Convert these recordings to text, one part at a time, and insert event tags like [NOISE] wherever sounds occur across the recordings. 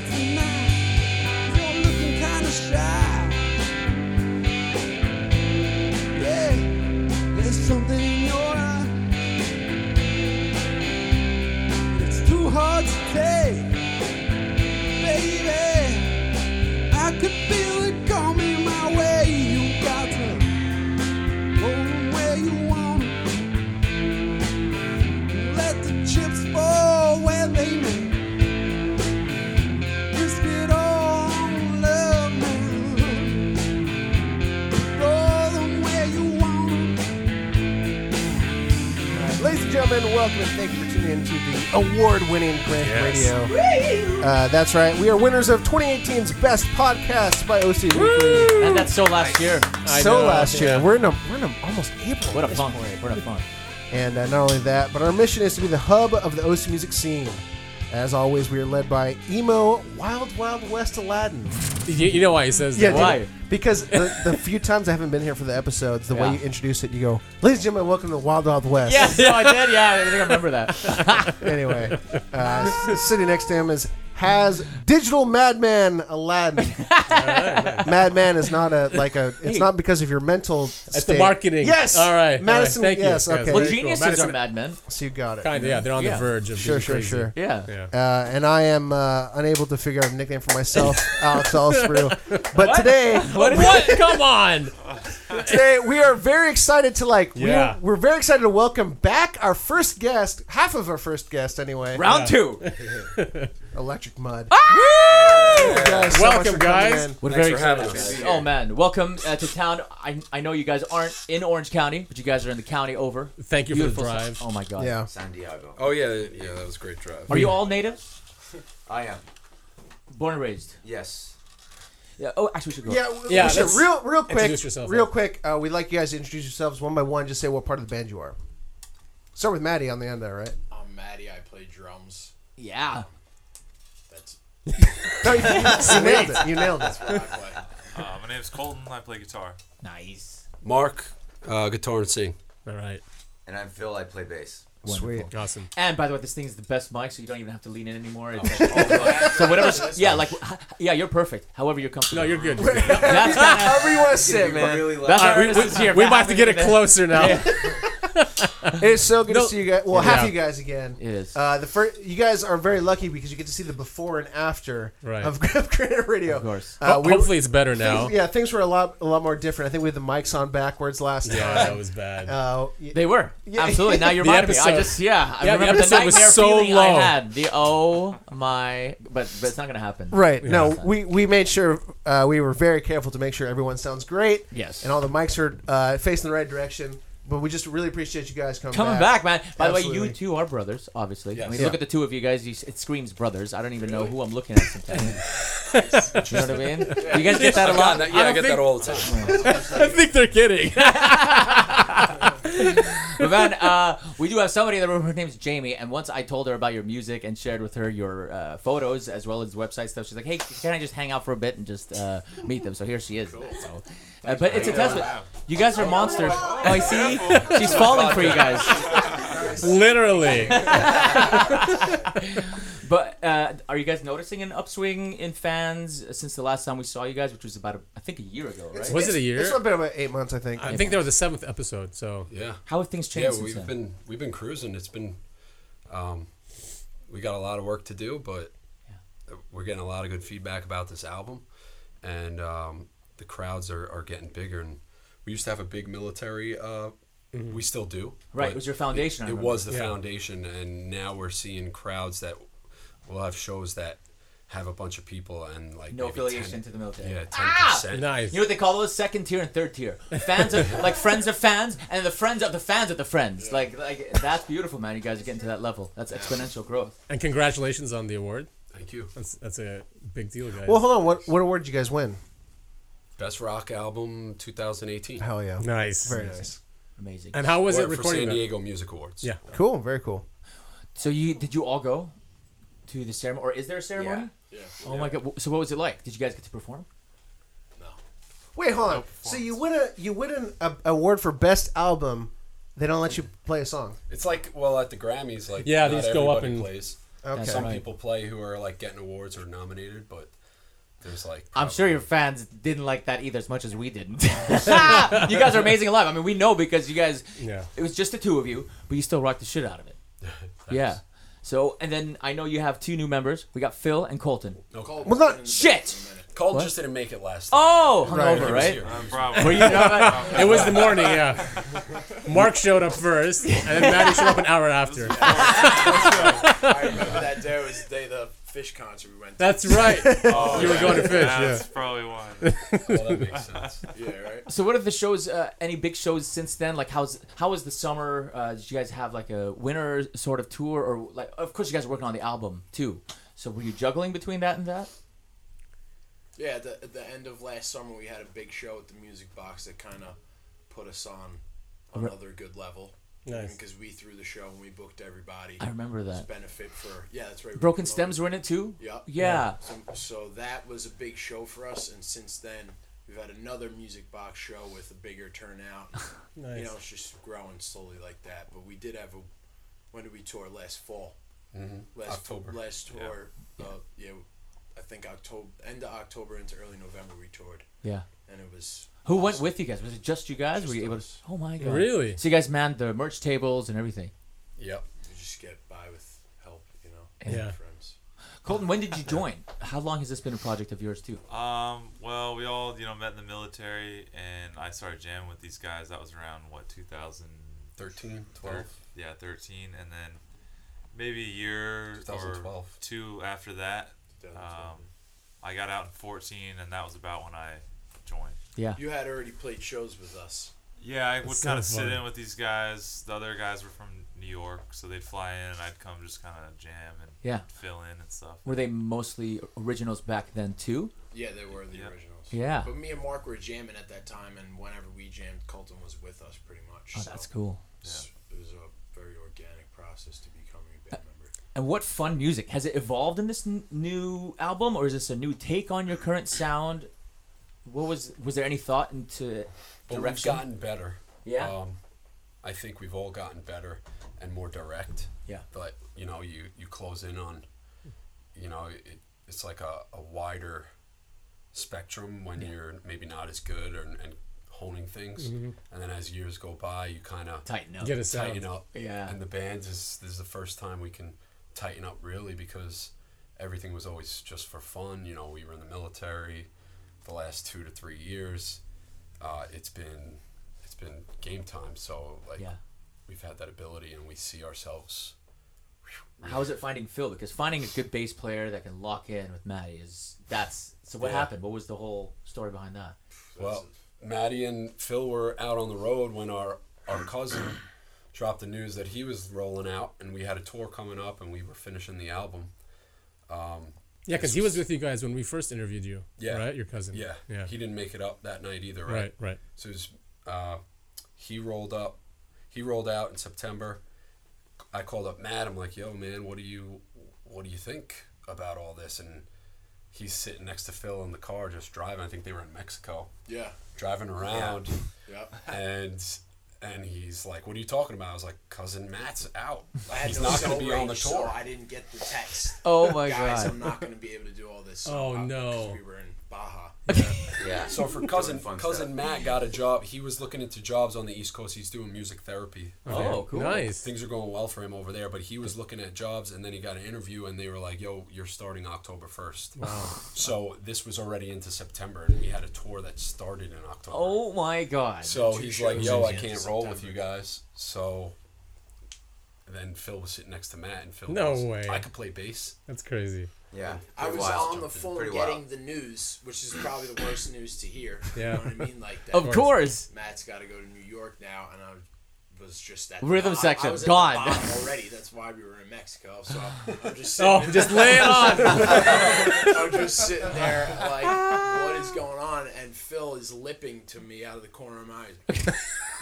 tonight. That's right. We are winners of 2018's Best Podcast by OC Weekly. And that's so last year. I So know, last year, yeah. we're in a we're in a, almost April. What a at this fun. point. What a fun. And uh, not only that, but our mission is to be the hub of the OC music scene. As always, we are led by emo Wild Wild West Aladdin. You, you know why he says Yeah, that? Why? dude, Because the, [LAUGHS] the few times I haven't been here for the episodes, the way you introduce it, you go, "Ladies and gentlemen, welcome to Wild Wild West." Yes, no, I did. Yeah, I think I remember that. [LAUGHS] anyway, uh, sitting next to him is has digital madman Aladdin. [LAUGHS] madman is not a like a. It's not because of your mental. It's the marketing. Yes. All right. Madison. All right. Thank you. yes. Yes, Okay. very well, cool. geniuses Madison- are madmen. so you got it. Kind of, yeah. They're on Yeah. the verge of Sure, being sure, crazy. sure. Yeah. Yeah. Uh, and I am uh, unable to figure out a nickname for myself, [LAUGHS] Alex Allsprew. [LAUGHS] But today, What? what? Come on. today we are very excited to like. Yeah. We're, we're very excited to welcome back our first guest, half of our first guest anyway. Round two. Electric Mud. Ah! Guys so much Welcome, for coming guys. in. We're Thanks very for having excited. us. Oh man, welcome uh, to town. I, I know you guys aren't in Orange County, but you guys are in the county over. Thank you for the Beautiful drive. Oh my god. Yeah. San Diego. Oh yeah, yeah, that was a great drive. Are you all native? [LAUGHS] I am. Born and raised. Yes. Yeah. Oh, actually, we should go. Yeah, w- Yeah, we should- let's real, real quick, introduce yourself, real yeah. quick. Uh, we'd like you guys to introduce yourselves one by one. Just say what part of the band you are. Start with Maddie on the end there, right? I'm Maddie. I play drums. Yeah. That's No, you, you- you nailed it. You nailed it. what I play. Uh, my name's Colton. I play guitar. Nice. Mark, uh, guitar and sing. All right. And I'm Phil. I play bass. Sweet. Awesome. And by the way, this thing is the best mic, so you don't even have to lean in anymore. It's like so whatever. Yeah, like yeah, you're perfect. However, you're comfortable. No, you're good. [LAUGHS] That's kind of. [LAUGHS] However you want to sit, man. Really. That's right, we, earnest [LAUGHS] here. we, we might have to get it closer now. It is so good No. to see you guys. Well, half Yeah. of you guys again. It is. Uh, the first, you guys are very lucky because you get to see the before and after Right. of, of Granite Radio. Of course. Uh, Ho- we- Hopefully it's better now. things- yeah, things were a lot, a lot more different. I think we had the mics on backwards last Yeah, time. that was bad. Uh, y- They were Yeah. absolutely. Now you're The reminding me. I just yeah. I Yeah, remember the, episode was nightmare so feeling I had. The oh my, but but it's not gonna happen. Right. No, we, we made sure uh, we were very careful to make sure everyone sounds great. Yes. And all the mics are uh, facing the right direction. But we just really appreciate you guys coming, Coming back, man. By the way, you two are brothers, obviously. I mean, Yeah. look at the two of you guys. You, s- it screams brothers. I don't even know who I'm looking at sometimes. [LAUGHS] you know what I mean? You guys get that a lot. yeah, I, get that all the time. [LAUGHS] I think they're kidding. [LAUGHS] [LAUGHS] But man, uh, we do have somebody in the room. Her name's Jamie, and once I told her about your music and shared with her your uh, photos as well as website stuff, she's like, "Hey, can I just hang out for a bit and just uh, meet them?" So here she is. So, uh, but it's a testament. You guys are monsters. Oh, I see. She's falling for you guys. [LAUGHS] Literally. [LAUGHS] But uh, are you guys noticing an upswing in fans since the last time we saw you guys, which was about a, I think a year ago, right? Was it a year? It's been about eight months, I think. I think they were the seventh episode. So Yeah. How have things Yeah, changed since we've then? been we've been cruising. It's been, um, we got a lot of work to do, but we're getting a lot of good feedback about this album, and um, the crowds are, are getting bigger. And we used to have a big military. Uh, We still do. Right, it was your foundation, It, it was the Yeah. foundation, and now we're seeing crowds that will have shows that have a bunch of people and like no affiliation 10 to the military. Yeah, ten Ah! percent. nice. You know what they call those? Second tier and third tier. Fans of like friends of fans, and the friends of the fans of the friends. Like like that's beautiful, man. You guys are getting to that level. That's exponential growth. And congratulations on the award. Thank you. That's that's a big deal, guys. Well, hold on. What what award did you guys win? Best rock album 2018. Hell yeah. nice. Very nice. Amazing. And how was it Or for recording? San that? Diego Music Awards. Yeah. Cool. Very cool. So you did you all go to the ceremony, or is there a ceremony? Yeah. Oh my god! So what was it like? Did you guys get to perform? No. Wait, hold on. So you win a you win an a, award for best album. They don't let you play a song. It's like well at the Grammys, like Yeah, they not just go up everybody and- plays. Okay. Some right. people play who are like getting awards or nominated, but there's like. I'm sure your fans didn't like that either as much as we didn't. [LAUGHS] you guys are amazing live. I mean, we know because you guys. Yeah. It was just the two of you, but you still rocked the shit out of it. [LAUGHS] yeah. So, and then I know you have two new members. We got Phil and Colton. No, Cole Well, not- been in the Shit! band for a minute. Cole What? just didn't make it last. time. Oh, Right. hungover, He was right? here. Uh, probably. Were you not? [LAUGHS] It was the morning, yeah. Mark showed up first, and then Maddie showed up an hour after. I remember that day was the day of the Phish concert we went to. That's right. [LAUGHS] Oh, You were going to Phish, That's yeah. probably why. [LAUGHS] Well, that makes sense. yeah, right. So, what are the shows? Uh, any big shows since then? Like, how's how was the summer? Uh, did you guys have like a winter sort of tour, or like? Of course, you guys are working on the album too. So, were you juggling between that and that? Yeah, at the, at the end of last summer, we had a big show at the Music Box that kind of put us on another good level. Nice. Because we threw the show and we booked everybody. I remember It's that. benefit for yeah, that's right. Broken Stems were in it too. Yep. Yeah. So, so that was a big show for us, and since then we've had another Music Box show with a bigger turnout. [LAUGHS] Nice. You know, it's just growing slowly like that. But we did have a. When did we tour? Last fall. Mm-hmm. Last October. Last tour. Uh, yeah, I think October, end of October into early November we toured, Yeah. And it was. Who went with you guys? Was it just you guys? Just were you able to? Oh my god! Really? So you guys manned the merch tables and everything. Yep. We just get by with help, you know. Yeah. Friends. Colton, when did you join? How long has this been a project of yours too? Um, well, we all, you know, met in the military, and I started jamming with these guys. That was around, what, 2000? 13, 12. Yeah, 13. And then maybe a year or 2012. two after that, um, I got out in 14, and that was about when I joined. Yeah. You had already played shows with us. Yeah, I would kind of sit in with these guys. The other guys were from New York, so they'd fly in, and I'd come just kind of jam and Yeah. fill in and stuff. Were they mostly originals back then too? Yeah, they were the Yep. originals. Yeah. But me and Mark were jamming at that time, and whenever we jammed, Colton was with us pretty much. Oh, so that's cool. Yeah. It was a very organic process to becoming a band member. And what fun music has it evolved in this n- new album, or is this a new take on your current sound? What was was there any thought into But we've direction? gotten better. Yeah. Um, I think we've all gotten better and more direct. Yeah. But you know, you you close in on, you know, it, it's like a, a wider spectrum when you're maybe not as good or, and honing things, and then as years go by, you kind of Tighten up. Get a sound. tighten up. Yeah. And the band is this is the first time we can tighten up really because everything was always just for fun. You know, we were in the military. The last two to three years, uh, it's been it's been game time. So like Yeah. we've had that ability, and we see ourselves. How is it finding Phil? Because finding a good bass player that can lock in with Maddie is that's so. What Yeah. happened? What was the whole story behind that? Well, Maddie and Phil were out on the road when our our cousin [CLEARS THROAT] dropped the news that he was rolling out, and we had a tour coming up, and we were finishing the album. Um, Yeah, because he was with you guys when we first interviewed you. Yeah. Right? Your cousin. yeah, Yeah. He didn't make it up that night either, right? right, right. So it was, uh, he rolled up, he rolled out in September. I called up Matt. I'm like, "Yo, man, what do you, what do you think about all this?" And he's sitting next to Phil in the car, just driving. I think they were in Mexico, Yeah. driving around, Yeah, [LAUGHS] and and he's like, "What are you talking about?" I was like, "Cousin Matt's out. [LAUGHS] He's not going to be on the tour." So I didn't get the text. Oh my Guys, god! I'm not going to be able to do all this. Oh, uh, no. because We were in Baja. Yeah. So for cousin cousin stuff. Matt got a job. He was looking into jobs on the East Coast. He's doing music therapy. Oh, cool. Nice. things are going well for him over there. But he was looking at jobs, and then he got an interview, and they were like, "Yo, you're starting October 1st. Wow. So this was already into September, and we had a tour that started in October. Oh my god! so two he's like, "Yo, I can't of roll with you guys." So then Phil was sitting next to Matt, and Phil No goes, way. I could play bass. That's crazy. Yeah. I was wild. on the phone Pretty getting wild. the news, which is probably the worst news to hear. [LAUGHS] Yeah. You know what I mean? Like that. of course. Matt's got to go to New York now, and I was just at Rhythm the, section, I was gone. already. That's why we were in Mexico. So I'm [LAUGHS] just sitting. Oh, just lay it on. [LAUGHS] I'm just sitting there like, what is going on? And Phil is lipping to me out of the corner of my eyes.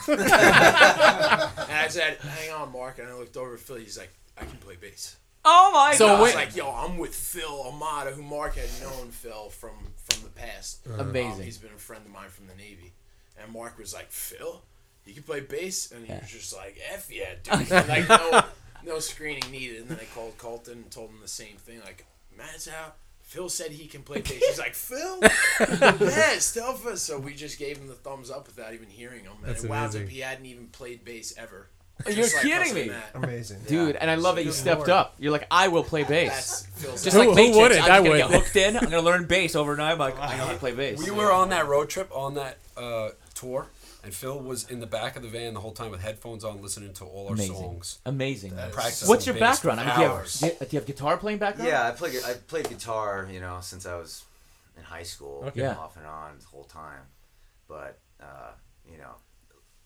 and I said, "Hang on, Mark." And I looked over at Phil. He's like, "I can play bass." Oh my So I god! was wait- like, "Yo, I'm with Phil Amada, who Mark had known Phil from from the past. Amazing. Um, he's been a friend of mine from the Navy." And Mark was like, "Phil, you can play bass," and he Yeah. was just like, "F yeah, dude!" And like, no, [LAUGHS] no screening needed. And then I called Colton and told him the same thing. Like, Matt's out. Phil said he can play bass. He's like, Phil? yes, [LAUGHS] tell us. So we just gave him the thumbs up without even hearing him. And That's it wound amazing. up he hadn't even played bass ever. You're like kidding me. Amazing. Dude, and I love that you stepped lord. up. You're like, I will play bass. That's Just Who- like who wouldn't? I'm I gonna would. get hooked in. I'm gonna learn bass overnight. I'm like, I know how to play bass. We were on that road trip on that uh, tour, and Phil was in the back of the van the whole time with headphones on, listening to all our Amazing. songs. Amazing. Practicing What's your bass background? I mean, do you, have, hours. do you- do you have guitar playing background? Yeah, I play. gu- I played guitar, you know, since I was in high school, Okay. Yeah. off and on the whole time. But uh, you know,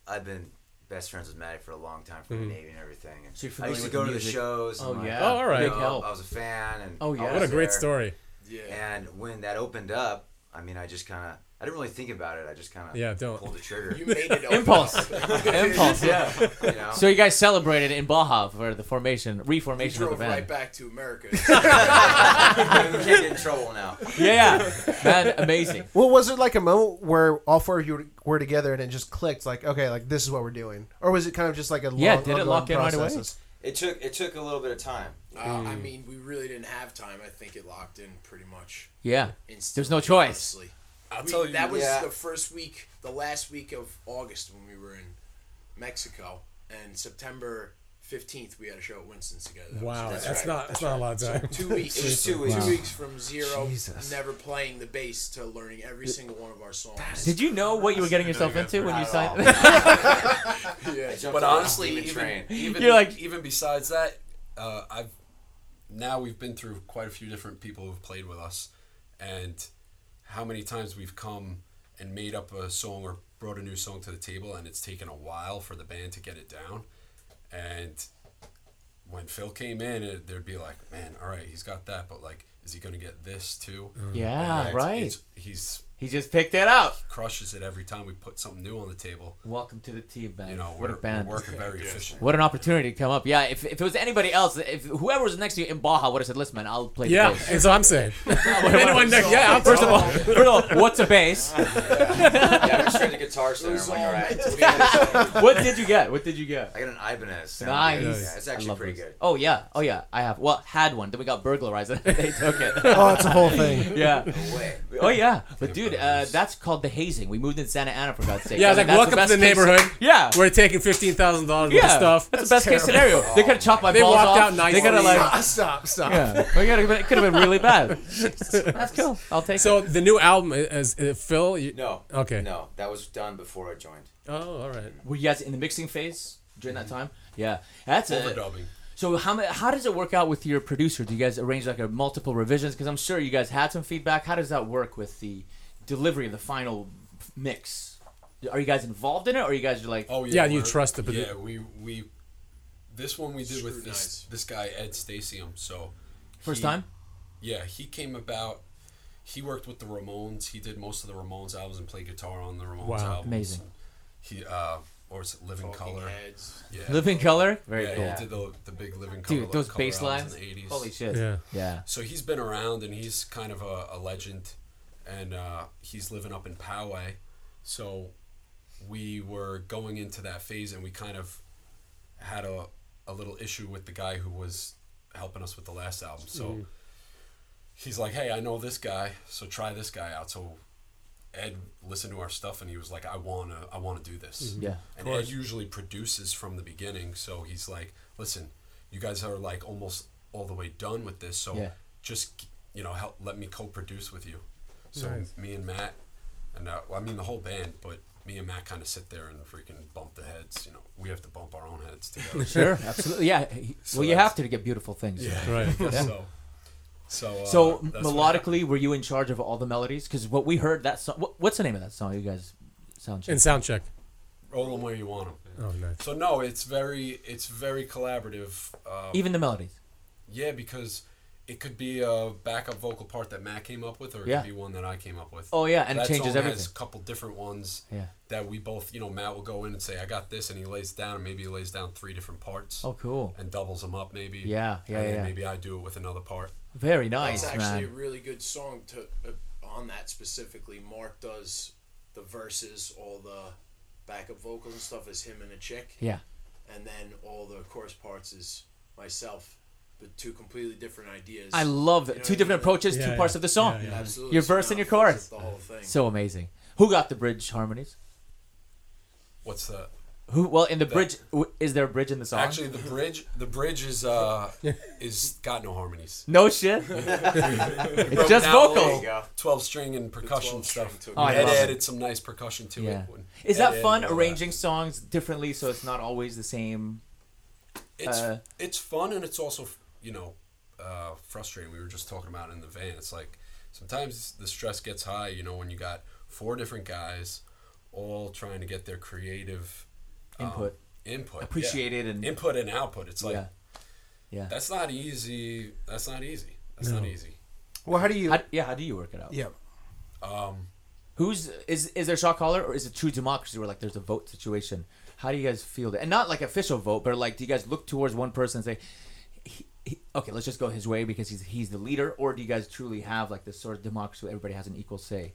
I've been best friends with Maddie for a long time from Mhm. the Navy and everything. And So you're I used to go the to the shows. Oh like, yeah. Oh, all right. you Big know, help. I was a fan, and Oh, yeah. What a great there. story. Yeah. And when that opened up, I mean, I just kind of, I didn't really think about it. I just kind of Yeah, don't. pulled the trigger. You made it [LAUGHS] open Impulse. [LAUGHS] Impulse. Yeah. [LAUGHS] you know. So you guys celebrated in Baja for the formation, We reformation of the drove band. right back to America. we can't get in trouble now. Yeah, man, amazing. Well, was it like a moment where all four of you were together and it just clicked? Like, okay, like this is what we're doing, or was it kind of just like a long, Yeah, did it lock in right away? It took it took a little bit of time. uh, I mean, we really didn't have time. I think it locked in pretty much. Yeah, Instantly, There's no choice. honestly. I'll We- tell you, that was yeah. the first week, the last week of August when we were in Mexico, and September fifteenth we had a show at Winston's together. That was- Wow, that's, right. not that's not a lot of time. Two weeks. [LAUGHS] It was two weeks. Two weeks from zero, Jesus. never playing the bass to learning every single one of our songs. Did you know what you were getting yourself into when you signed? [LAUGHS] [LAUGHS] Yeah. But honestly, even, train. even You're like- even besides that, uh, I've now we've been through quite a few different people who've played with us, and how many times we've come and made up a song or brought a new song to the table, and it's taken a while for the band to get it down, and when Phil came in, it, there'd be like, man, all right, he's got that, but like, is he gonna get this too? Mm-hmm. yeah, And it's- right. it's- he's he just picked it up. He crushes it every time we put something new on the table. Welcome to the team, man. You know, what we're, a band. we're working very efficient. What an opportunity to come up. Yeah, if, if it was anybody else, if whoever was next to you in Baja would have said, "Listen, man, I'll play the Yeah, bass." that's what I'm saying. [LAUGHS] Anyone next? Yeah, First of all, first of all, what's a bass? [LAUGHS] yeah, I went straight to Guitar Center. I'm like, all right. what did you get? What did you get? I got an Ibanez. Nice. Yeah, it's actually pretty those. good. Oh yeah, oh yeah, I have. Well, had one. Then we got burglarized. [LAUGHS] they took it. Oh, it's a whole thing. yeah. No way. Oh yeah, but dude, uh, that's called the hazing. We moved in Santa Ana for God's sake. Yeah, I it's like, that's welcome to best the case- neighborhood. Yeah. We're taking fifteen thousand dollars worth of yeah, stuff. that's the best case scenario. They could have chopped my They balls walked off. out nicely. They could have like, stop, stop. yeah, we it could have been really bad. [LAUGHS] That's cool. I'll take it. So it. the new album is, is Phil. You, No. Okay. No, that was done before I joined. Oh, all right. Were you guys in the mixing phase during that time? Yeah, that's a. Overdubbing. So how how does it work out with your producer? Do you guys arrange like a multiple revisions? Because I'm sure you guys had some feedback. How does that work with the delivery of the final mix? Are you guys involved in it, or are you guys are like? Oh Yeah, yeah, you trust the produ- Yeah, we we this one we did with this this guy Ed Stasium. So First he- time? Yeah, he came about. He worked with the Ramones. He did most of the Ramones albums and played guitar on the Ramones Wow. albums. Amazing. He uh, or is it Living Talking Color? Heads. Yeah. Living Colour. Very yeah, cool. he did the the big Living Colour. Dude, those color bass lines. in the 80s. Holy shit. Yeah. Yeah. So he's been around and he's kind of a, a legend, and uh, he's living up in Poway. So we were going into that phase, and we kind of had a a little issue with the guy who was helping us with the last album. So he's like, "Hey, I know this guy, so try this guy out." So Ed listened to our stuff, and he was like, "I wanna, I wanna do this." Yeah. And Ed usually produces from the beginning, so he's like, "Listen, you guys are like almost all the way done with this, so Yeah. just you know help let me co-produce with you." So Nice. me and Matt, and uh, well, I mean the whole band, but me and Matt kind of sit there and freaking bump the heads. You know, we have to bump our own heads together. [LAUGHS] Sure. Absolutely. Yeah. [LAUGHS] So well, you have to to get beautiful things. yeah. Right. [LAUGHS] So, so uh, So that's what happened. melodically, were you in charge of all the melodies? Because what we heard that song. What, what's the name of that song? You guys sound check. And sound check. roll them where you want them. Oh, nice. So no, it's very it's very collaborative. Um, Even the melodies. Yeah, because it could be a backup vocal part that Matt came up with, or it Yeah. could be one that I came up with. Oh yeah, and that it changes song everything. has a couple different ones Yeah. that we both, you know, Matt will go in and say, "I got this," and he lays down, and maybe he lays down three different parts Oh, cool. and doubles them up, maybe. Yeah, yeah, and then yeah. Maybe I do it with another part. Very nice, That's actually man. a really good song to uh, on that specifically. Mark does the verses, all the backup vocals and stuff is him and a chick, Yeah. and then all the chorus parts is myself, but two completely different ideas. I love You know two what I different mean? approaches, Yeah, two yeah. parts of the song. Yeah, yeah. Absolutely. Your verse and your chorus. fits The whole thing. So amazing. Who got the bridge harmonies? What's that? Who? Well, in the bridge, is there a bridge in the song? Actually, the bridge, the bridge is uh, [LAUGHS] is got no harmonies. no shit. [LAUGHS] [LAUGHS] Broke just down vocal. little you go. Twelve string and percussion 12 string stuff. took Oh, I Ed love it. added some nice percussion to Yeah. it. when Is Ed that fun all that. arranging songs differently so it's not always the same? It's uh, it's fun and it's also you know uh, frustrating. We were just talking about in the van. It's like sometimes the stress gets high. You know when you got four different guys all trying to get their creative um, Input. input yeah. Appreciated and input and output. It's like yeah, yeah. that's not easy. That's not easy. That's not easy. Well, how do you? How, yeah, how do you work it out? yeah. Um, Who's is is there shot caller or is it true democracy where like there's a vote situation? How do you guys feel that? And not like official vote, but like do you guys look towards one person and say, he, he, okay, let's just go his way because he's he's the leader, or do you guys truly have like this sort of democracy where everybody has an equal say?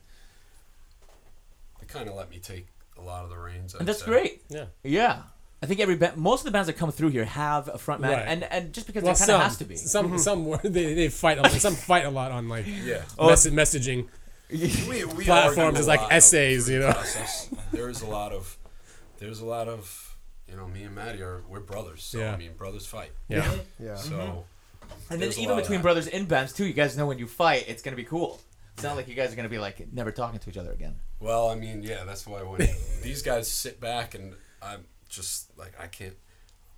they kind of let me take a lot of the reins. And I'd that's say. great. Yeah. Yeah. I think every ba- most of the bands that come through here have a front man, Right. and and just because Well, there kind some of has to be. some mm-hmm. some were- they, they fight a lot. Some [LAUGHS] fight a lot on like Yeah. Oh, mess- messaging. [LAUGHS] we, we Platforms argue a is like lot essays, through you the know? process. There is a lot of, there's a lot of, you know, me and Maddie are we're brothers. So Yeah. I mean, brothers fight. Yeah. Yeah. So mm-hmm. And then there's a even between brothers in bands too, you guys know when you fight, it's gonna be cool. It's not like you guys are gonna be like never talking to each other again. well, I mean, yeah, that's why when [LAUGHS] these guys sit back and I'm just like I can't.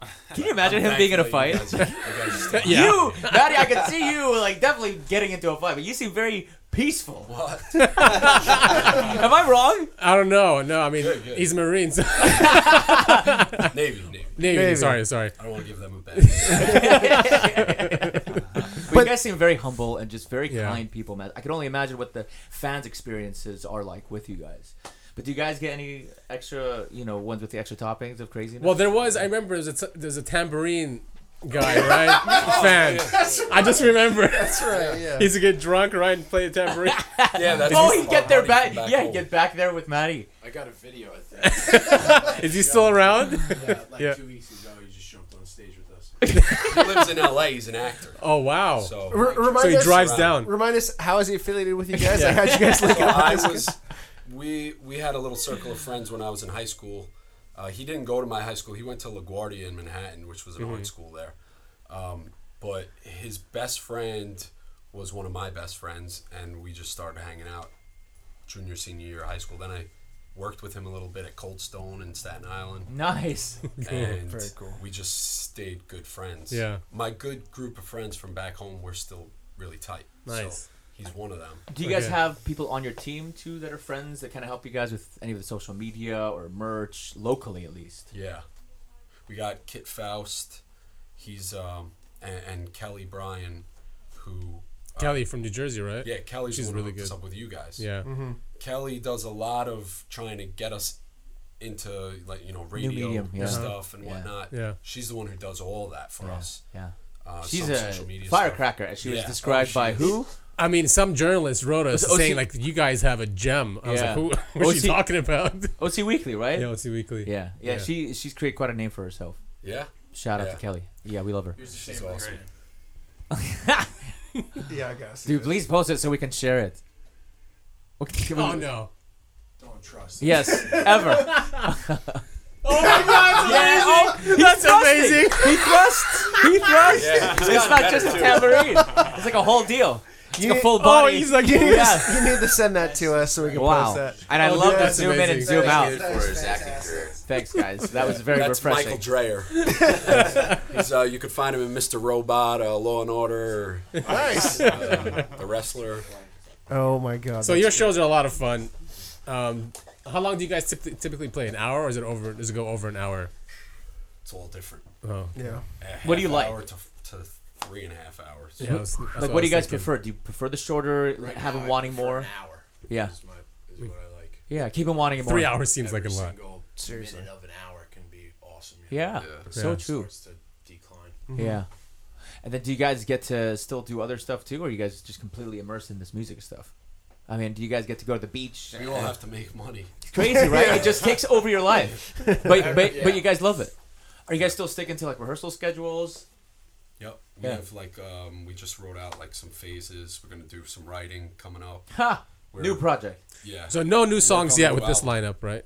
[LAUGHS] Can you imagine I'm him being in a fight? [LAUGHS] you guys- you guys Yeah. You, Maddie, I can see you like definitely getting into a fight, but you seem very peaceful. What? [LAUGHS] Am I wrong? I don't know. No, I mean Good, good. he's a Marine. So Navy, Navy. Navy. Navy. Sorry, sorry. I don't want to give them a bad. But, you guys seem very humble and just very Yeah. kind people, man. I can only imagine what the fans' experiences are like with you guys. But do you guys get any extra, you know, ones with the extra toppings of craziness? Well, there was. I remember there's a t- there's a tambourine guy, right? [LAUGHS] Fan. I just remember. That's right. Yeah. He used to get drunk, right, and play the tambourine. [LAUGHS] yeah, that's. [LAUGHS] oh, our he get there back. back Yeah, he home. get back there with Maddie. I got a video. I think. Is he still around? yeah, like Yeah. two weeks ago, he just jumped on stage with us. He lives in L.A. He's an actor. Oh wow. So R- remind So he us, drives around. down. Remind us, how is he affiliated with you guys? Yeah. Like, how'd you guys link Well, up? I with this was. We we had a little circle of friends when I was in high school. Uh, he didn't go to my high school. He went to LaGuardia in Manhattan, which was an art school there. Um, but his best friend was one of my best friends, and we just started hanging out junior senior year of high school. Then I worked with him a little bit at Cold Stone in Staten Island, Nice. [LAUGHS] [LAUGHS] and Very cool. we just stayed good friends. Yeah. my good group of friends from back home were still really tight. Nice. So he's one of them. Do you guys Okay. have people on your team too that are friends that kind of help you guys with any of the social media or merch locally at least? Yeah, we got Kit Faust. He's um and, and Kelly Bryan, who Kelly from New Jersey, right? yeah Kelly's She's the one really who hooks good. up with you guys. Yeah. Kelly does a lot of trying to get us into like you know radio medium, yeah. stuff and Yeah. whatnot. Yeah. she's the one who does all that for Yeah. us. Yeah. Uh, She's a social media firecracker, as she was described Oh, by is. who? I mean, some journalists wrote us Was it saying like you guys have a gem. I was Yeah. like, who? What's she OC talking about? [LAUGHS] OC Weekly, right? yeah, OC Weekly. yeah, yeah. Yeah. She she's created quite a name for herself. Yeah, Shout out Yeah. to Kelly. Yeah, we love her. Here's the She's same awesome. [LAUGHS] Yeah, I guess. Dude, please post it so we can share it. Okay, give Oh him- no. Don't trust. Yes, ever. [LAUGHS] Oh my God! Yeah, oh, he's That's thrusting. amazing. He thrusts. He thrusts. Yeah, it's not just a too. tambourine. It's like a whole deal. It's like a full body. Oh, he's like, You need, Yeah. to, you need to send that to us so we can wow. post that. And I Oh, love dude, to that's zoom in and zoom out. Good for his acting career. Thanks, guys. That was very that's refreshing. Michael Dreyer. [LAUGHS] He's uh, you could find him in Mr. Robot, uh, Law and Order, Nice. uh, the wrestler. Oh my god. So that's your shows are a lot of fun. Um, how long do you guys typically, typically play? An hour, or is it over? Does it go over an hour? It's all different. Oh, Yeah. What do you half like? Hour to, to three and a half hours. yeah. that's- that's Like, I what do you guys thinking. prefer? Do you prefer the shorter, Right have him now, I wanting prefer more? An hour. Yeah. Is, my, is what I like. Yeah, keep him wanting more. Three hours seems like a lot. single Seriously. minute of an hour can be awesome. you know? Yeah, Yeah. so Yeah. true. Starts to decline. Mm-hmm. Yeah. And then do you guys get to still do other stuff too, or are you guys just completely immersed in this music stuff? I mean, do you guys get to go to the beach? We all have to make money. It's crazy, right? It just takes over your life. [LAUGHS] But but Yeah. but you guys love it. Are you guys still sticking to like rehearsal schedules? Yep. We Yeah. have like um, we just wrote out like some phases. We're gonna do some writing coming up. Ha! We're- New project. Yeah. So no new songs yet with this album. lineup, right?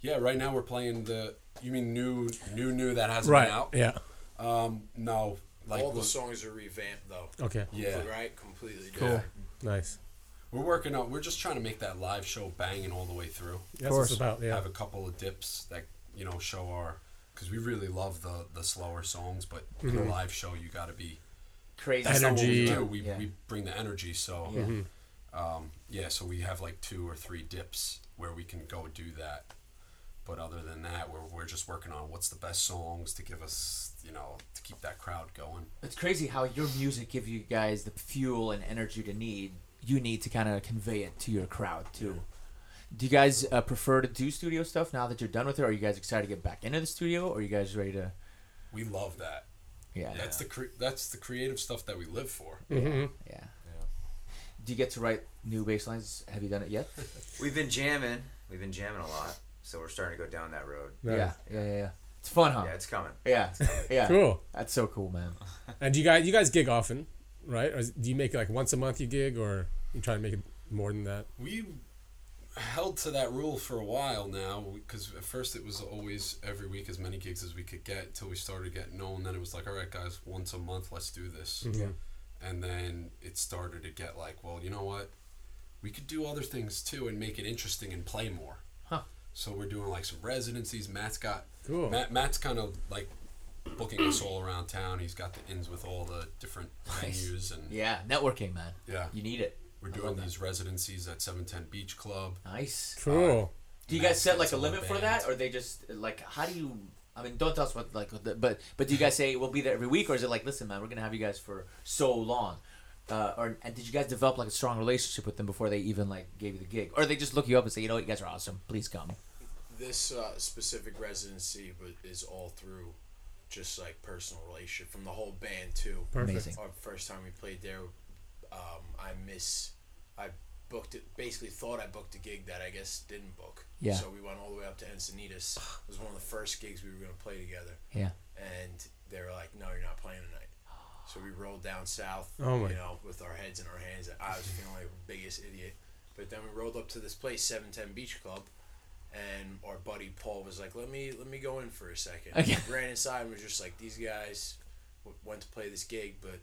Yeah. Right now we're playing the. You mean new, new, new that hasn't Right. been out? Yeah. Um. No. Like All the songs are revamped though. Okay. Yeah. Right? Completely Cool. different. Nice. We're working on. We're just trying to make that live show banging all the way through. That's what it's about. Yeah. Have a couple of dips that you know show our because we really love the the slower songs, but in Mm-hmm. a live show you got to be Crazy. that's not what we Energy. do. We, Yeah. we bring the energy. So Yeah. Mm-hmm. um, yeah, so we have like two or three dips where we can go do that. But other than that, we're, we're just working on what's the best songs to give us, you know, to keep that crowd going. It's crazy how your music gives you guys the fuel and energy to need you need to kind of convey it to your crowd too. Do you guys uh, prefer to do studio stuff now that you're done with it? Are you guys excited to get back into the studio? Or are you guys ready to? We love that. Yeah, That's the cre- that's the creative stuff that we live for. Mm-hmm. yeah. Do you get to write new bass lines? Have you done it yet? [LAUGHS] We've been jamming. We've been jamming a lot, so we're starting to go down that road. Yeah, yeah, yeah, yeah. It's fun, huh? Yeah, it's coming. Yeah, [LAUGHS] yeah. Cool. That's so cool, man. [LAUGHS] And do you guys, you guys gig often, right? Or is- do you make it like once a month you gig, or you try to make it more than that? We held to that rule for a while now because at first it was always every week as many gigs as we could get until we started getting known. Then it was like, all right, guys, once a month, let's do this. Mm-hmm. Yeah. And then it started to get like, well, you know what? We could do other things too and make it interesting and play more. Huh. So we're doing like some residencies. Matt's got Cool. Matt, Matt's kind of like booking us all around town. He's got the ins with all the different Nice. venues and Yeah, networking, man. yeah. You need it. We're doing these residencies at 710 Beach Club. Nice. Cool. Do you guys set like a limit for that, or they just like how do you? I mean, don't tell us what like, the, but but do you guys say we'll be there every week, or is it like, listen, man, we're gonna have you guys for so long, uh, or and did you guys develop like a strong relationship with them before they even like gave you the gig, or they just look you up and say, you know, what, you guys are awesome, please come. This uh, specific residency is all through just like personal relationship from the whole band too. Perfect. Amazing. Our first time we played there, um, I miss. I booked it. Basically, thought I booked a gig that I guess didn't book. Yeah. So we went all the way up to Encinitas. It was one of the first gigs we were gonna play together, Yeah. and they were like, "No, you're not playing tonight." So we rolled down south, Oh my- you know, with our heads in our hands. I was feeling like the biggest idiot. But then we rolled up to this place, Seven Ten Beach Club, and our buddy Paul was like, "Let me let me go in for a second. Okay. Ran inside and was just like, "These guys w- went to play this gig, but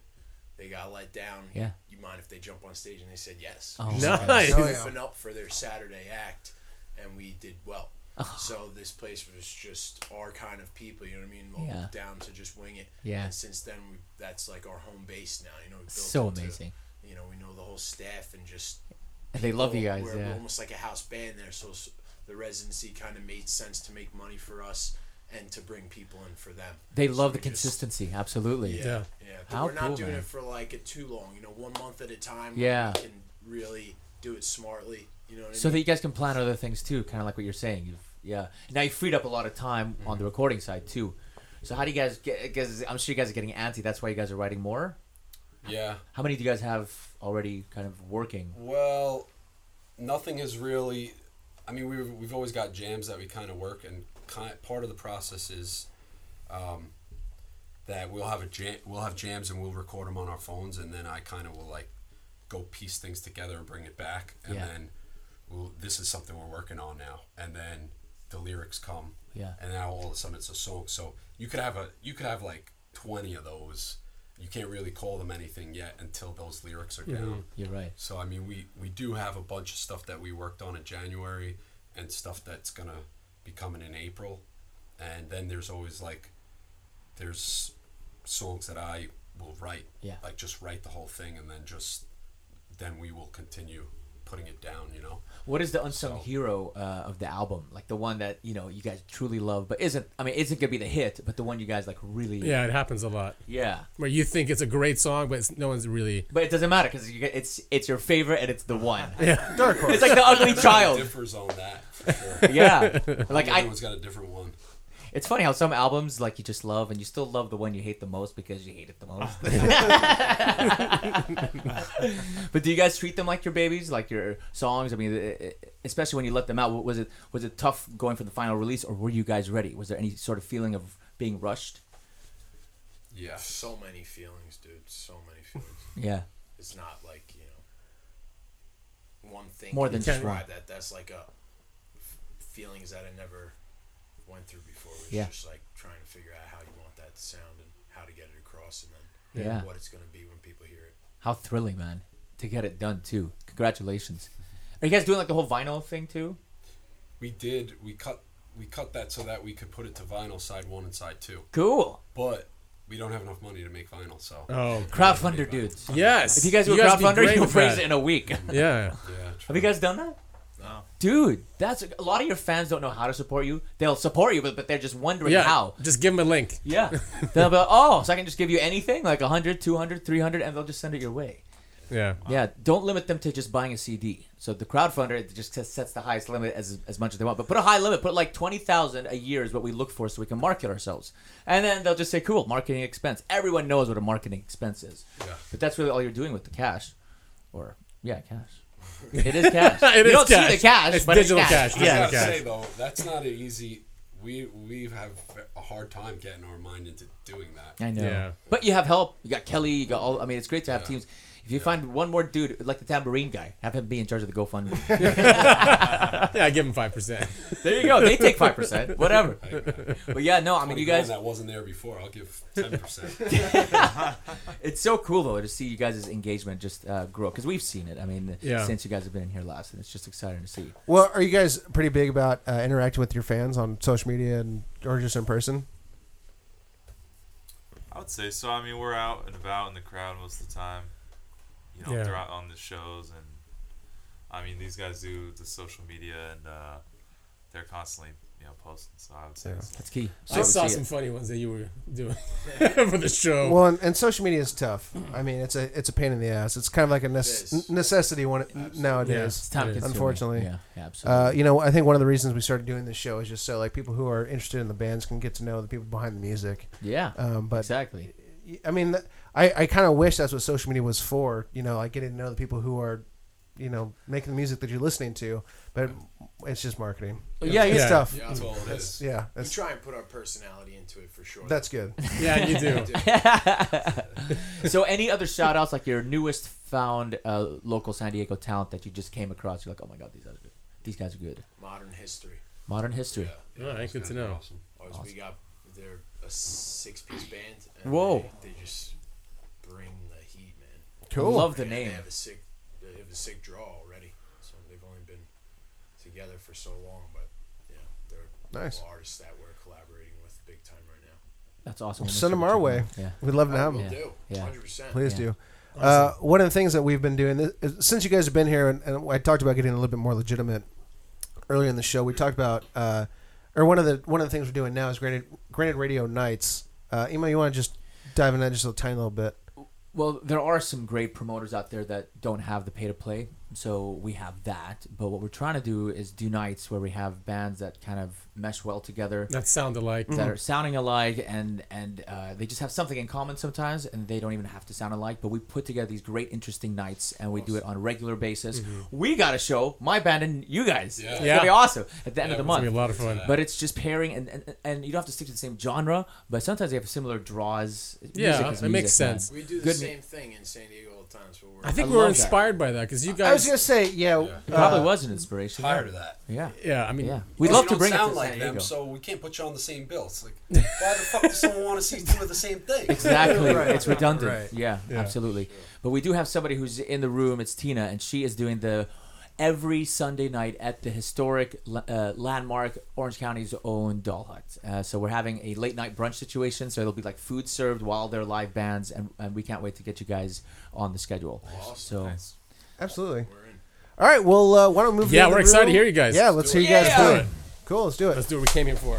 they got let down. Yeah. You mind if they jump on stage?" And they said yes. Oh, Nice. Oh, yeah. Open up for their Saturday act, and we did well. Oh. So this place was just our kind of people, you know what I mean? All Yeah. Down to just wing it. Yeah. And since then, we that's like our home base now. You know, we built So into- amazing. You know, we know the whole staff and just And they love you guys. we're, we're Yeah. almost like a house band there, so s- the residency kind of made sense to make money for us and to bring people in for them. They So love the we just- consistency. Absolutely. Yeah, Yeah. yeah. But How we're not cool, doing man. it for like it too long. You know, one month at a time. Yeah. We can really do it smartly. You know what So I that you guys can plan other things too, kind of like what you're saying. You've yeah. Now you freed up a lot of time on the mm-hmm. recording side too. So how do you guys get? Because I'm sure you guys are getting antsy. That's why you guys are writing more. Yeah. How many do you guys have already kind of working? Well, nothing is really. I mean, we've we've always got jams that we kind of work, and kind part of the process is um, that we'll have a jam, we'll have jams, and we'll record them on our phones, and then I kind of will like go piece things together and bring it back, and Yeah. then we'll, this is something we're working on now, and then the lyrics come, Yeah. and now all of a sudden it's a song. So you could have a you could have like twenty of those. You can't really call them anything yet until those lyrics are down. You're right. So I mean, we we do have a bunch of stuff that we worked on in January, and stuff that's gonna be coming in April, and then there's always like, there's songs that I will write, Yeah. like just write the whole thing, and then just then we will continue putting it down. You know, What is the unsung So- hero uh, of the album? Like the one that you know you guys truly love, but isn't. I mean, isn't gonna be the hit, but the one you guys like really. Yeah, it happens a lot. Yeah. Where you think it's a great song, but it's, no one's really. But it doesn't matter because it's it's your favorite and it's the one. Yeah. Dark [LAUGHS] horse. It's like the ugly child. differs on that for [LAUGHS] sure. Yeah. Like I, Everyone's got a different one. It's funny how some albums like you just love and you still love the one you hate the most because you hate it the most. [LAUGHS] but do you guys treat them like your babies, like your songs? I mean, eh, eh, especially when you let them out. Was it was it tough going for the final release, or were you guys ready? Was there any sort of feeling of being rushed? Yeah. so many feelings, dude. So many feelings. Yeah. It's not like you know one thing More than just describe that. That's like a f- feelings that I never went through before. It's Yeah. just like trying to figure out how you want that to sound and how to get it across, and then Yeah. what it's gonna be when people hear it. How thrilling, man, to get it done too. Congratulations. Are you guys doing like the whole vinyl thing too? We did. We cut. We cut that so that we could put it to vinyl side one and side two. Cool. But we don't have enough money to make vinyl, so Oh, Crowdfunder dudes. yes. If you guys do a would crowdfunder, you'll with raise it in a week. Yeah. yeah. Have you guys done that? Dude, that's a lot of your fans don't know how to support you. They'll support you, but, but they're just wondering Yeah. how. Just give them a link. Yeah. [LAUGHS] they'll be like, oh, so I can just give you anything, like 100, 200, 300, and they'll just send it your way. Yeah. Yeah, don't limit them to just buying a CD. So the crowdfunder it just sets- sets the highest limit as as much as they want, but put a high limit. Put like twenty thousand a year is what we look for, so we can market ourselves. And then they'll just say, "Cool, marketing expense." Everyone knows what a marketing expense is. Yeah. But that's really all you're doing with the cash, or yeah, cash. It is cash. [LAUGHS] It you is don't cash. see the cash, It's but digital it's cash. I Yeah. gotta cash. say though, that's not an easy. We we have a hard time getting our mind into doing that. I know. Yeah. But you have help. You got Kelly. You got all. I mean, it's great to have Yeah. teams. If you find one more dude like the tambourine guy, have him be in charge of the GoFundMe. [LAUGHS] Yeah, I give him five percent. there you go. They take five percent. [LAUGHS] Whatever. But yeah, no. I mean, you guys. that wasn't there before. I'll give ten percent. [LAUGHS] It's so cool though to see you guys' engagement just uh, grow because we've seen it. I mean, Yeah. since you guys have been in here last, and it's just exciting to see. Well, are you guys pretty big about uh, interacting with your fans on social media and or just in person? I would say so. I mean, we're out and about in the crowd most of the time. You know, Yeah. they're out on the shows, and I mean, these guys do the social media, and uh, they're constantly, you know, posting. So I would say, Yeah. it's- That's key. I saw some it. funny ones that you were doing [LAUGHS] [LAUGHS] for the show. Well, and, and social media is tough. I mean, it's a it's a pain in the ass. It's kind of like a It nece- necessity when it, Absolutely. nowadays. It's time It is. consuming. Unfortunately. Yeah, yeah, absolutely. Uh, you know, I think one of the reasons we started doing this show is just so like people who are interested in the bands can get to know the people behind the music. yeah, Um, but exactly. I mean, I, I kind of wish that's what social media was for. You know, like getting to know the people who are, you know, making the music that you're listening to. But it's just marketing. Yeah, it's yeah. tough. Yeah, That's all it is. Yeah, We try and put our personality into it for sure. that's good. [LAUGHS] yeah, you do. [LAUGHS] so, any other shout outs, like your newest found uh, local San Diego talent that you just came across? You're like, oh my god, these guys are good. These guys are good. modern history. Modern history. All right, good to know. Awesome. Always Awesome. we got they're a six piece band. And Whoa. They, they just bring the heat, man. Cool. Love the And name. They have a sick they have a sick draw already. So they've only been together for so long, but yeah, they're Nice. all artists that we're collaborating with big time right now. That's awesome. We'll Send them our way. check them out. We'd love to have We'll them. do. Yeah. 100%. Please Yeah. do. Uh, one of the things that we've been doing is, is- since you guys have been here, and, and I talked about getting a little bit more legitimate earlier in the show. We talked about, uh, or one of the one of the things we're doing now is granted granted radio nights. Uh, Ema, you want to just dive into that just a tiny little bit? Well, there are some great promoters out there that don't have the pay to play, so we have that. But what we're trying to do is do nights where we have bands that kind of mesh well together, That sound alike. that are sounding alike, and and uh, they just have something in common sometimes, and they don't even have to sound alike. But we put together these great, interesting nights, and we do it on a regular basis. We got a show, my band and you guys. Yeah. It's Yeah. gonna be awesome at the end Yeah, of the it's month. It's gonna be a lot of fun. But it's just pairing, and, and and you don't have to stick to the same genre. But sometimes they have similar draws. Yeah, Music is it makes music, man. sense. We do the Good same thing in San Diego all the time. I think I we were love that. inspired by that because you guys. I was gonna say, yeah, Yeah. It probably uh, was an inspiration. Tired of that. Yeah. yeah, I mean, Yeah. We'd Well, love you to don't bring it to sound San like them, so we can't put you on the same bill. It's like, [LAUGHS] why the fuck does someone want to see two of the same thing? Exactly. [LAUGHS] Right. It's redundant. Right. Yeah, Yeah. absolutely. But we do have somebody who's in the room. It's Tina, and she is doing the every Sunday night at the historic uh, landmark Orange County's own Doll Hut. Uh, so we're having a late night brunch situation. So it'll be like food served while they're live bands, and, and we can't wait to get you guys on the schedule. Awesome. So Nice. absolutely. All right, well, uh, why don't we move? to Yeah, we're other excited to hear you guys. Yeah, let's hear you guys Yeah. play. Cool, let's do it. Let's do what we came here for.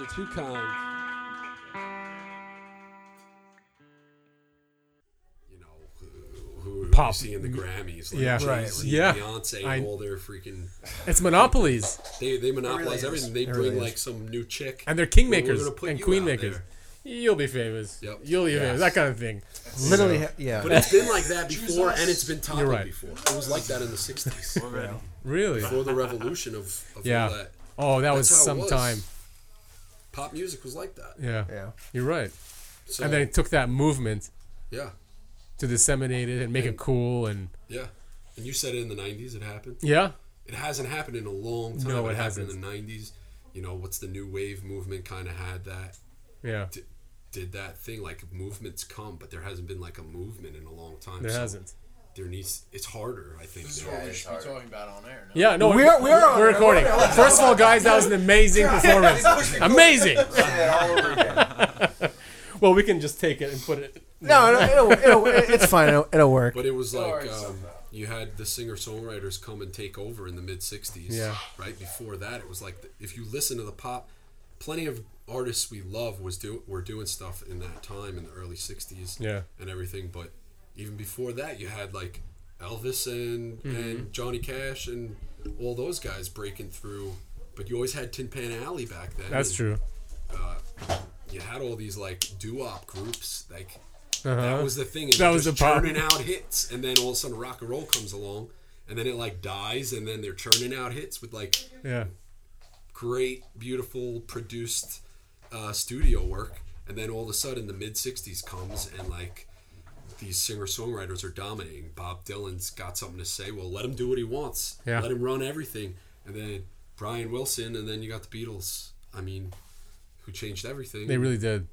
Guys are too kind. You know, who, who pop. you see in the Grammys. Like Yeah. Jay-Z, Yeah. Beyonce, I- and all their freaking. It's monopolies, They they monopolize is. everything. They It bring is. like some new chick. and they're kingmakers and you queen makers. You'll be famous. Yep. You'll be famous. That kind of thing. Literally, ha- yeah. But it's been like that [LAUGHS] before, and it's been toppled right. before. It was like that in the '60s, Really? before the revolution of, of Yeah. all that. Oh, that was That's how it some was. Time. Pop music was like that. Yeah. yeah. You're right. So, And then it took that movement yeah, to disseminate it and make it cool and yeah. And you said it in the '90s. It happened. yeah. It hasn't happened in a long time. No, it happened hasn't. in the '90s. You know, what's the new wave movement? Kind of had that. Yeah. d- did that thing like movements come, but there hasn't been like a movement in a long time. There so hasn't. There needs. It's harder, I think. This is now. what we should be talking about on air. No? Yeah, no, We are- we are on we're it. recording. First of all, guys, that was an amazing performance. Amazing. Say that all over again. [LAUGHS] Well, we can just take it and put it. No, no, it'll, it'll, it's fine. It'll, it'll work. But it was like um, you had the singer songwriters come and take over in the mid '60s. Yeah. Right before that, it was like the, if you listen to the pop, plenty of artists we love was do were doing stuff in that time in the early '60s. Yeah. And everything, but even before that, you had like Elvis and Mm-hmm. and Johnny Cash and all those guys breaking through. But you always had Tin Pan Alley back then. That's and, true. Uh, you had all these like doo-wop groups like Uh-huh. that was the thing. And That was the churning out hits, and then all of a sudden rock and roll comes along, and then it like dies, and then they're churning out hits with like Yeah. great, beautiful, produced uh, studio work, and then all of a sudden the mid '60s comes, and like these singer songwriters are dominating. Bob Dylan's got something to say. Well, let him do what he wants. Yeah. Let him run everything, and then Brian Wilson, and then you got the Beatles. I mean, who changed everything? They really did.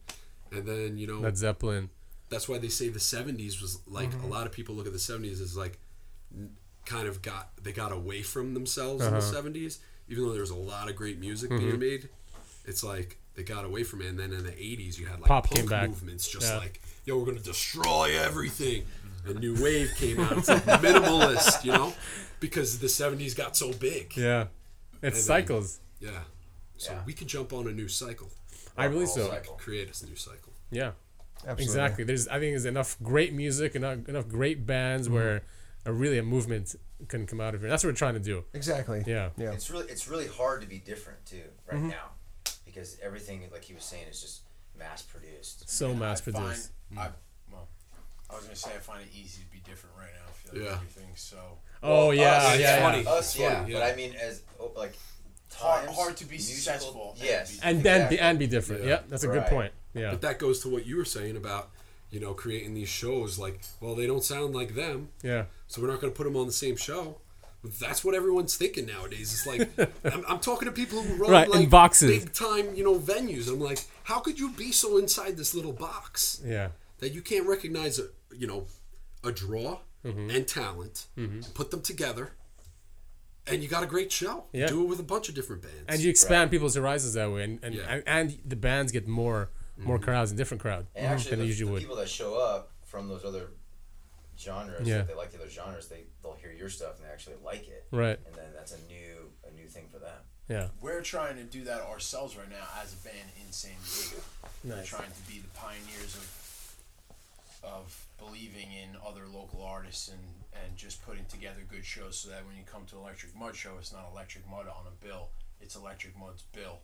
And then you know Led Zeppelin. that's why they say the 70s was like Mm-hmm. a lot of people look at the 70s as like kind of got they got away from themselves in Uh-huh. the 70s even though there was a lot of great music Mm-hmm. being made it's like they got away from it and then in the 80s you had like Pop punk came back. movements just Yeah. like yo we're gonna destroy everything and new wave came out it's like minimalist you know because the 70s got so big Yeah. It's And then- cycles. yeah so Yeah. we could jump on a new cycle I believe Whole so. cycle. create a new cycle Yeah. Absolutely. Exactly. There's I think there's enough great music and enough, enough great bands where a really a movement can come out of it. That's what we're trying to do. Exactly. Yeah. Yeah. It's really it's really hard to be different too right Mm-hmm. now because everything like he was saying is just mass produced. So And mass I find- produced. I, well, I was gonna say I find it easy to be different right now. I feel like Yeah. everything's so Oh yeah, us, yeah, yeah. funny. Us, yeah, funny, but. I mean as oh, like hard, times, hard to be musical- successful. and Yes, be- And then be Exactly. and be different. Yeah. Yeah, that's a good point. Yeah. But that goes to what you were saying about, you know, creating these shows. Like, well, they don't sound like them, Yeah. so we're not going to put them on the same show. But that's what everyone's thinking nowadays. It's like [LAUGHS] I'm, I'm talking to people who run Right, in like boxes. big time, you know, venues. I'm like, how could you be so inside this little box Yeah. that you can't recognize a, you know, a draw Mm-hmm. and talent, put them together, and you got a great show. Yeah. Do it with a bunch of different bands. And you expand people's horizons that way, and and, Yeah. and, and the bands get more more crowds and different crowd And actually, than the, they usually the would. people that show up from those other genres, Yeah. if they like the other genres, they they'll hear your stuff and they actually like it, Right. and then that's a new a new thing for them. Yeah. We're trying to do that ourselves right now as a band in San Diego. We're trying to be the pioneers of of believing in other local artists and, and just putting together good shows so that when you come to Electric Mud show, it's not Electric Mud on a bill. It's Electric Mud's bill,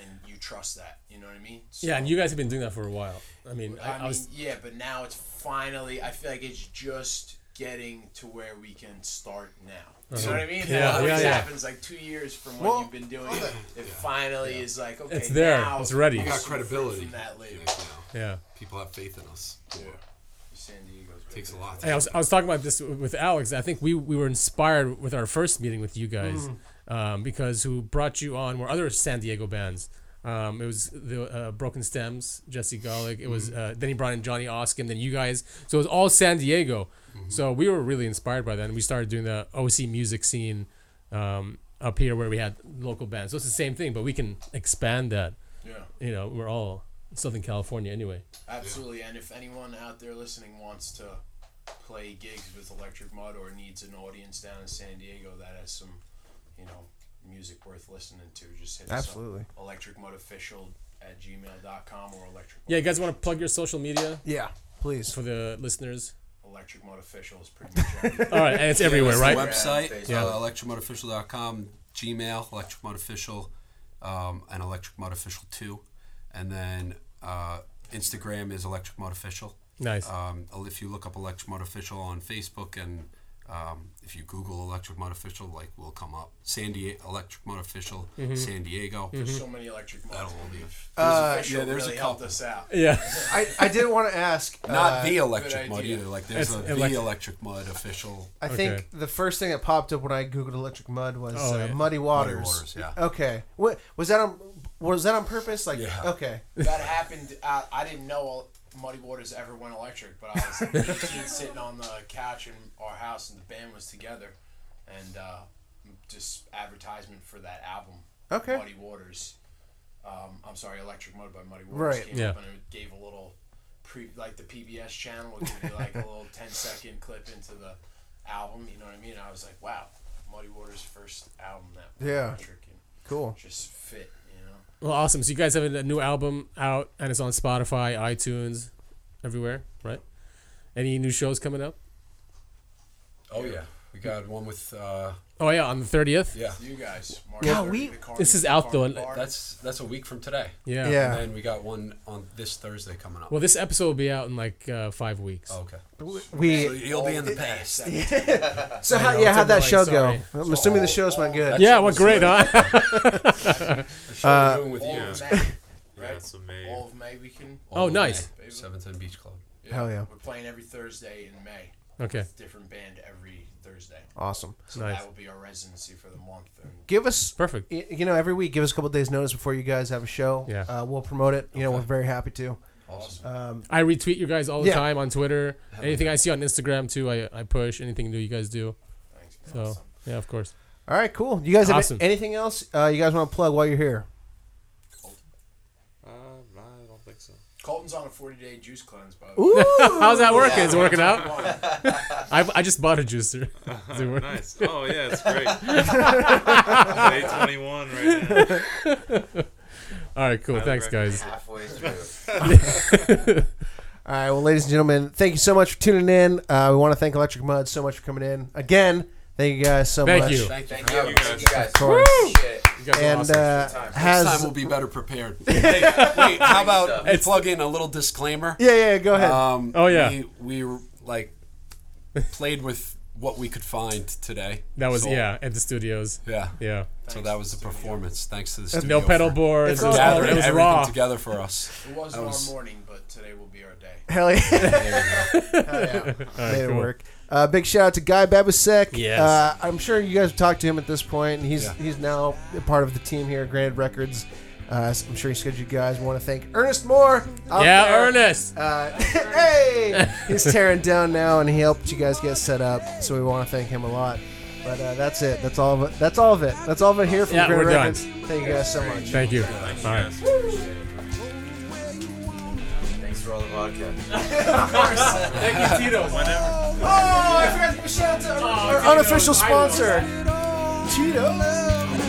and you trust that. You know what I mean? So- Yeah, and you guys have been doing that for a while. I mean, I, I, I mean, was yeah, but now it's finally. I feel like it's just getting to where we can start now. You know what I mean? Uh-huh. Yeah, That always yeah, yeah. happens like two years from when Well, you've been doing it. It finally is like okay, It's there. now It's ready. you we'll got see fruit credibility. from that label. You know, yeah. people have faith in us. Yeah. San Diego's big. takes a lot. Hey, I was, I was talking about this with Alex. I think we, we were inspired with our first meeting with you guys um, because who brought you on were other San Diego bands. Um, it was the uh, Broken Stems, Jesse Garlic. It was uh, then he brought in Johnny Oskin. Then you guys. So it was all San Diego. So we were really inspired by that, and we started doing the OC music scene um, up here where we had local bands. So it's the same thing, but we can expand that. Yeah, You know, we're all Southern California anyway. absolutely. And if anyone out there listening wants to play gigs with Electric Mud or needs an audience down in San Diego that has some, you know, music worth listening to, just hit Absolutely. us up. Electric Mud Official at gmail.com or electric Yeah, you guys want to plug your social media Yeah. Please. for the listeners? Electric Mud Official is pretty much everything. [LAUGHS] All right, and it's everywhere, right? Website, Facebook. Yeah. uh, electricmudofficial.com, Gmail, Electric Mud Official, um, and Electric Mud Official 2. And then uh, Instagram is Electric Mud Official. Nice. Um, if you look up Electric Mud Official on Facebook and um, if you Google Electric mud Official, like will come up. San Diego Electric mud Official, Mm-hmm. San Diego. There's so many electric modes. That'll all be- Uh, official yeah, there's a really helped couple. us out. yeah. I, I did want to ask. [LAUGHS] Not uh, the Electric Mud either. Like there's It's a the Electric Mud Official. I think Okay. the first thing that popped up when I googled electric mud was Oh, uh, yeah. muddy waters. Waters, yeah. Okay. What was that on? Was that on purpose? Like, Yeah. okay. That happened. Uh, I didn't know Muddy Waters ever went electric, but I was a kid [LAUGHS] sitting on the couch in our house, and the band was together, and uh, just advertisement for that album, Okay. Muddy Waters. Um, I'm sorry, Electric Mud by Muddy Waters Right. came Yeah. up, and it gave a little pre, like the PBS channel would give you like a little [LAUGHS] 10 second clip into the album. You know what I mean? I was like, wow, Muddy Waters' first album that was Yeah. electric and Cool. just fit. Well, awesome. So you guys have a new album out, and it's on Spotify, iTunes, everywhere, right? Any new shows coming up? Oh yeah, we got one with. Uh, Oh yeah, on the thirtieth. yeah, You guys, Mark Yeah, Kirby, we- This is out, though, Carney and Bar. that's that's a week from today. Yeah. Yeah. And then we got one on this Thursday coming up. Well, this episode will be out in like uh, five weeks. oh, okay. We. So you'll be in the past. [LAUGHS] So how, know, yeah, how'd that annoying, show sorry. go? I'm assuming the shows went good. Yeah, went great, huh? [LAUGHS] The show Uh, with you. of May, Yeah, right? May. All of May we can. Oh, nice. Seven Ten Beach Club. Hell yeah. We're playing every Thursday in May. Okay. Different band every Thursday. Awesome. So Nice. that will be our residency for the month. And Give us. Perfect. y- You know, every week, give us a couple days notice before you guys have a show. Yeah. Uh, we'll promote it. You know, we're very happy to. Awesome. Um, I retweet you guys all the Yeah. time on Twitter. Anything I see on Instagram too, I, I push. Anything new you guys do. thanks. So yeah, of course. all right, cool. You guys have Awesome. anything else uh, you guys want to plug while you're here? Uh, nah, I don't think so. Colton's on a 40 day juice cleanse, by the way. Ooh. [LAUGHS] How's that working? Is it working out? [LAUGHS] I, I just bought a juicer. [LAUGHS] Is it working? nice. Oh yeah, it's great. Day 21 right now. All right, cool. Highly Thanks, guys. Halfway through. All right, well, ladies and gentlemen, thank you so much for tuning in. Uh, we want to thank Electric Mud so much for coming in. Again, thank you guys so Thank much. you. Thank you. Thank for you. having you us. Thank you guys. Of course. You guys And awesome. uh, Next time has Next time we'll be better prepared. [LAUGHS] hey, wait, how about we It's- plug in a little disclaimer? yeah, yeah, go ahead. Um, Oh, yeah. we, we like played with what we could find today. that was So, yeah at the studios. yeah. Yeah, So that was the performance. Thanks to the studio. no pedal for boards. It was, gathering it was everything raw. together for us. It wasn't That was- our morning, but today will be our day. Hell yeah. There you go. Hell yeah. All right, Made it cool. work. Uh, big shout out to Guy Babasek. Yes. Uh, I'm sure you guys have talked to him at this point. He's Yeah. he's now a part of the team here at Granted Records. Uh, so I'm sure he scheduled you guys. want to thank Ernest Moore. Yeah, there. Ernest. Uh, [LAUGHS] hey, he's tearing down now, and he helped you guys get set up. So we want to thank him a lot. But uh, that's it. That's all of it. That's all of it. That's all of it here from Yeah, Granted we're done. Records. Thank you guys so much. Thank you. Thanks, All right. Guys. Thanks for all the vodka. [LAUGHS] Thank you, Tito. [LAUGHS] Whenever. Oh, I forgot to give a shout out to our, our unofficial sponsor, Cheetos.